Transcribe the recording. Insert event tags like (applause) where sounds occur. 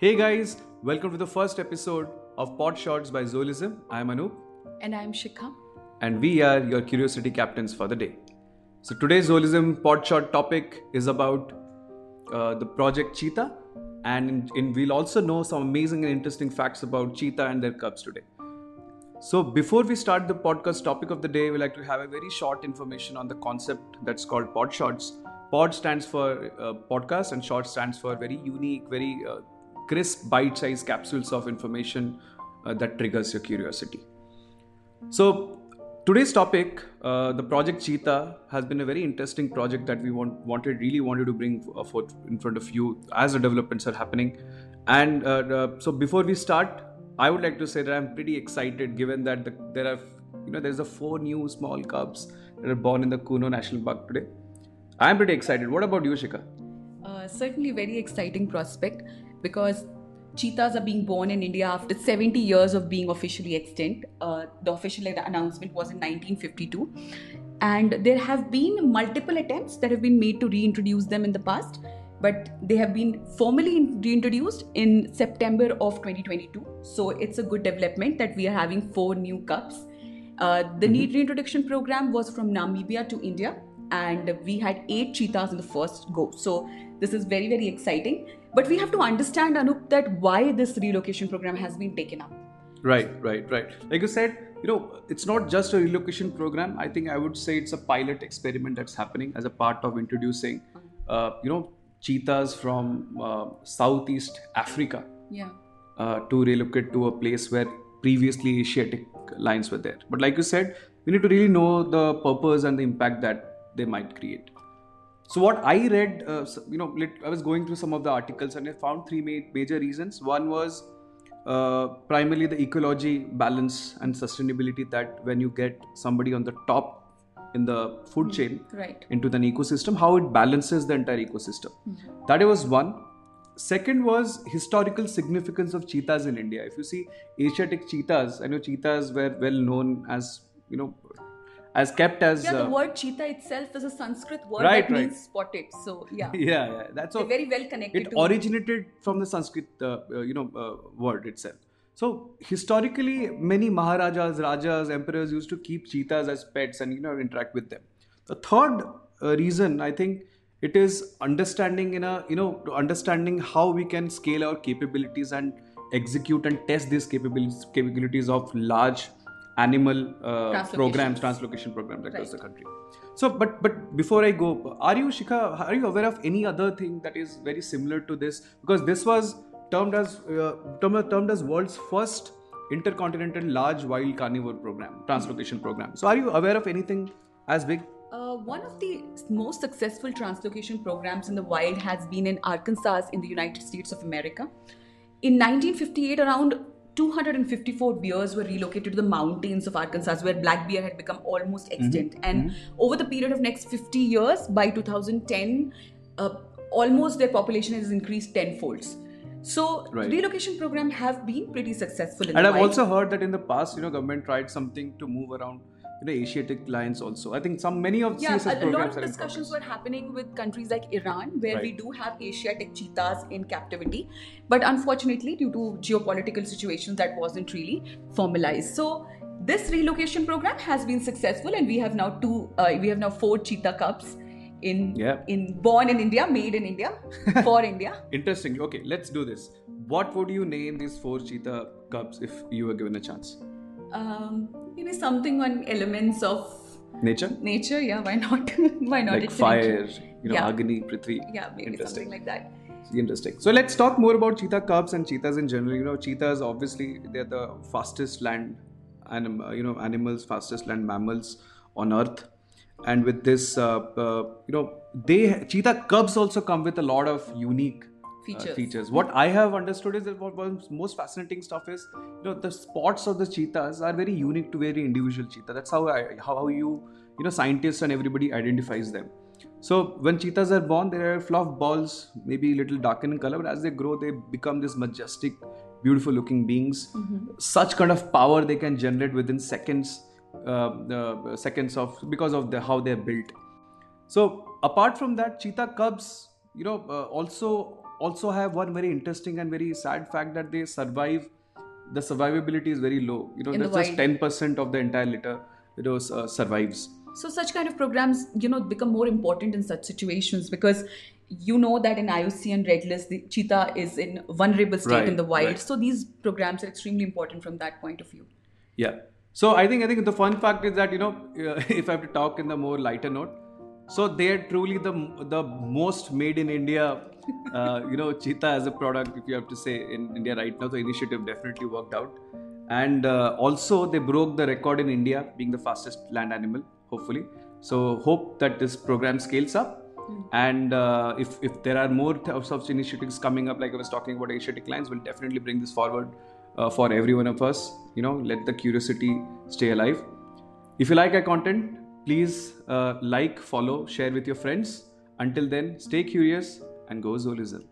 Hey guys, welcome to the first episode of Pod Shots by Zolism. I'm Anup And I'm Shikha. and we are your curiosity captains for the day. So today's Zolism Pod Shot topic is about uh, the project Cheetah and in, in, we'll also know some amazing and interesting facts about Cheetah and their cubs today. So before we start the podcast topic of the day, we like to have a very short information on the concept that's called Pod Shots. Pod stands for uh, podcast and short stands for very unique, very uh, crisp, bite-sized capsules of information uh, that triggers your curiosity. So today's topic, uh, the project Cheetah, has been a very interesting project that we want, wanted really wanted to bring uh, forth in front of you as the developments are happening. And uh, uh, so before we start, I would like to say that I'm pretty excited given that the, there are you know there's a four new small cubs that are born in the Kuno National Park today. I'm pretty excited. What about you, Shikha? Uh, certainly, very exciting prospect because cheetahs are being born in India after 70 years of being officially extinct. Uh, the official announcement was in 1952, and there have been multiple attempts that have been made to reintroduce them in the past. But they have been formally reintroduced in September of 2022. So it's a good development that we are having four new cubs. Uh, the need reintroduction program was from Namibia to India, and we had eight cheetahs in the first go. So this is very very exciting. But we have to understand, Anup, that why this relocation program has been taken up. Right, right, right. Like you said, you know, it's not just a relocation program. I think I would say it's a pilot experiment that's happening as a part of introducing, uh, you know, cheetahs from uh, Southeast Africa Yeah. uh, to relocate to a place where previously Asiatic lions were there. But like you said, we need to really know the purpose and the impact that they might create. So what I read, uh, you know, lit- I was going through some of the articles and I found three ma- major reasons. One was uh, primarily the ecology balance and sustainability that when you get somebody on the top in the food chain Right. into an ecosystem, how it balances the entire ecosystem. That was one. Second was historical significance of cheetahs in India. If you see Asiatic cheetahs, I know cheetahs were well known as you know as kept as Yeah, the uh, word cheetah itself is a Sanskrit word Right, that right. means spotted. So yeah, (laughs) yeah, yeah that's very well connected It originated from the Sanskrit, uh, uh, you know, uh, word itself. So historically, many Maharajas, Rajas, emperors used to keep cheetahs as pets and you know interact with them. The third uh, reason, I think, it is understanding in a you know understanding how we can scale our capabilities and execute and test these capabilities capabilities of large animal uh, programs, translocation programs across Right. the country. So, but but before I go, are you Shikha? Are you aware of any other thing that is very similar to this? Because this was termed as uh, termed, termed as world's first intercontinental large wild carnivore program, translocation program. So, are you aware of anything as big? Uh, one of the most successful translocation programs in the wild has been in Arkansas in the United States of America. In 1958, around 254 bears were relocated to the mountains of Arkansas, where black bear had become almost extinct. And over the period of next 50 years, by 2010, uh, almost their population has increased tenfold. So Right. relocation program have been pretty successful in And I've also heard that in the past, you know, government tried something to move around, you know, Asiatic lions also. I think some many of yeah, CSS a, a lot programs of discussions were happening with countries like Iran, where we do have Asiatic cheetahs in captivity, but unfortunately, due to geopolitical situations, that wasn't really formalized. So this relocation program has been successful, and we have now two, uh, we have now four cheetah cubs in Yeah. in born in India, made in India, (laughs) for India. Interesting. Okay, let's do this. What would you name these four cheetah cubs if you were given a chance? Um, maybe something on elements of Nature? nature. Yeah, why not? (laughs) why not? like It's fire, you know, Yeah. Agni, Prithvi. Yeah, maybe Interesting. something like that. Interesting. So let's talk more about cheetah cubs and cheetahs in general. You know, cheetahs obviously they're the fastest land anim- uh, you know animals, fastest land mammals on Earth. And with this, uh, uh, you know, they cheetah cubs also come with a lot of unique uh, Features. features. What I have understood is that what was most fascinating stuff is, you know, the spots of the cheetahs are very unique to very individual cheetah. That's how I, how how you, you know, scientists and everybody identifies them. So when cheetahs are born, they are fluff balls, maybe a little darkened in color, but as they grow, they become this majestic, beautiful looking beings. Such kind of power they can generate within seconds, uh, uh, seconds of because of the how they're built. So apart from that, cheetah cubs, you know, uh, also also have one very interesting and very sad fact that they survive. The survivability is very low. You know, that's just ten percent of the entire litter. You know, uh, survives. So such kind of programs, you know, become more important in such situations because you know that in IUCN Red List, the cheetah is in vulnerable state Right, in the wild. right. So these programs are extremely important from that point of view. Yeah. So I think I think the fun fact is that you know (laughs) if I have to talk in the more lighter note, so they are truly the the most made in India, uh, you know, cheetah as a product. If you have to say in India right now, the initiative definitely worked out, and uh, also they broke the record in India being the fastest land animal. Hopefully, so hope that this program scales up. And uh, if, if there are more th- such initiatives coming up, like I was talking about Asiatic Lions, we'll definitely bring this forward uh, for every one of us. You know, let the curiosity stay alive. If you like our content, please uh, like, follow, share with your friends. Until then, stay curious and go Zolism.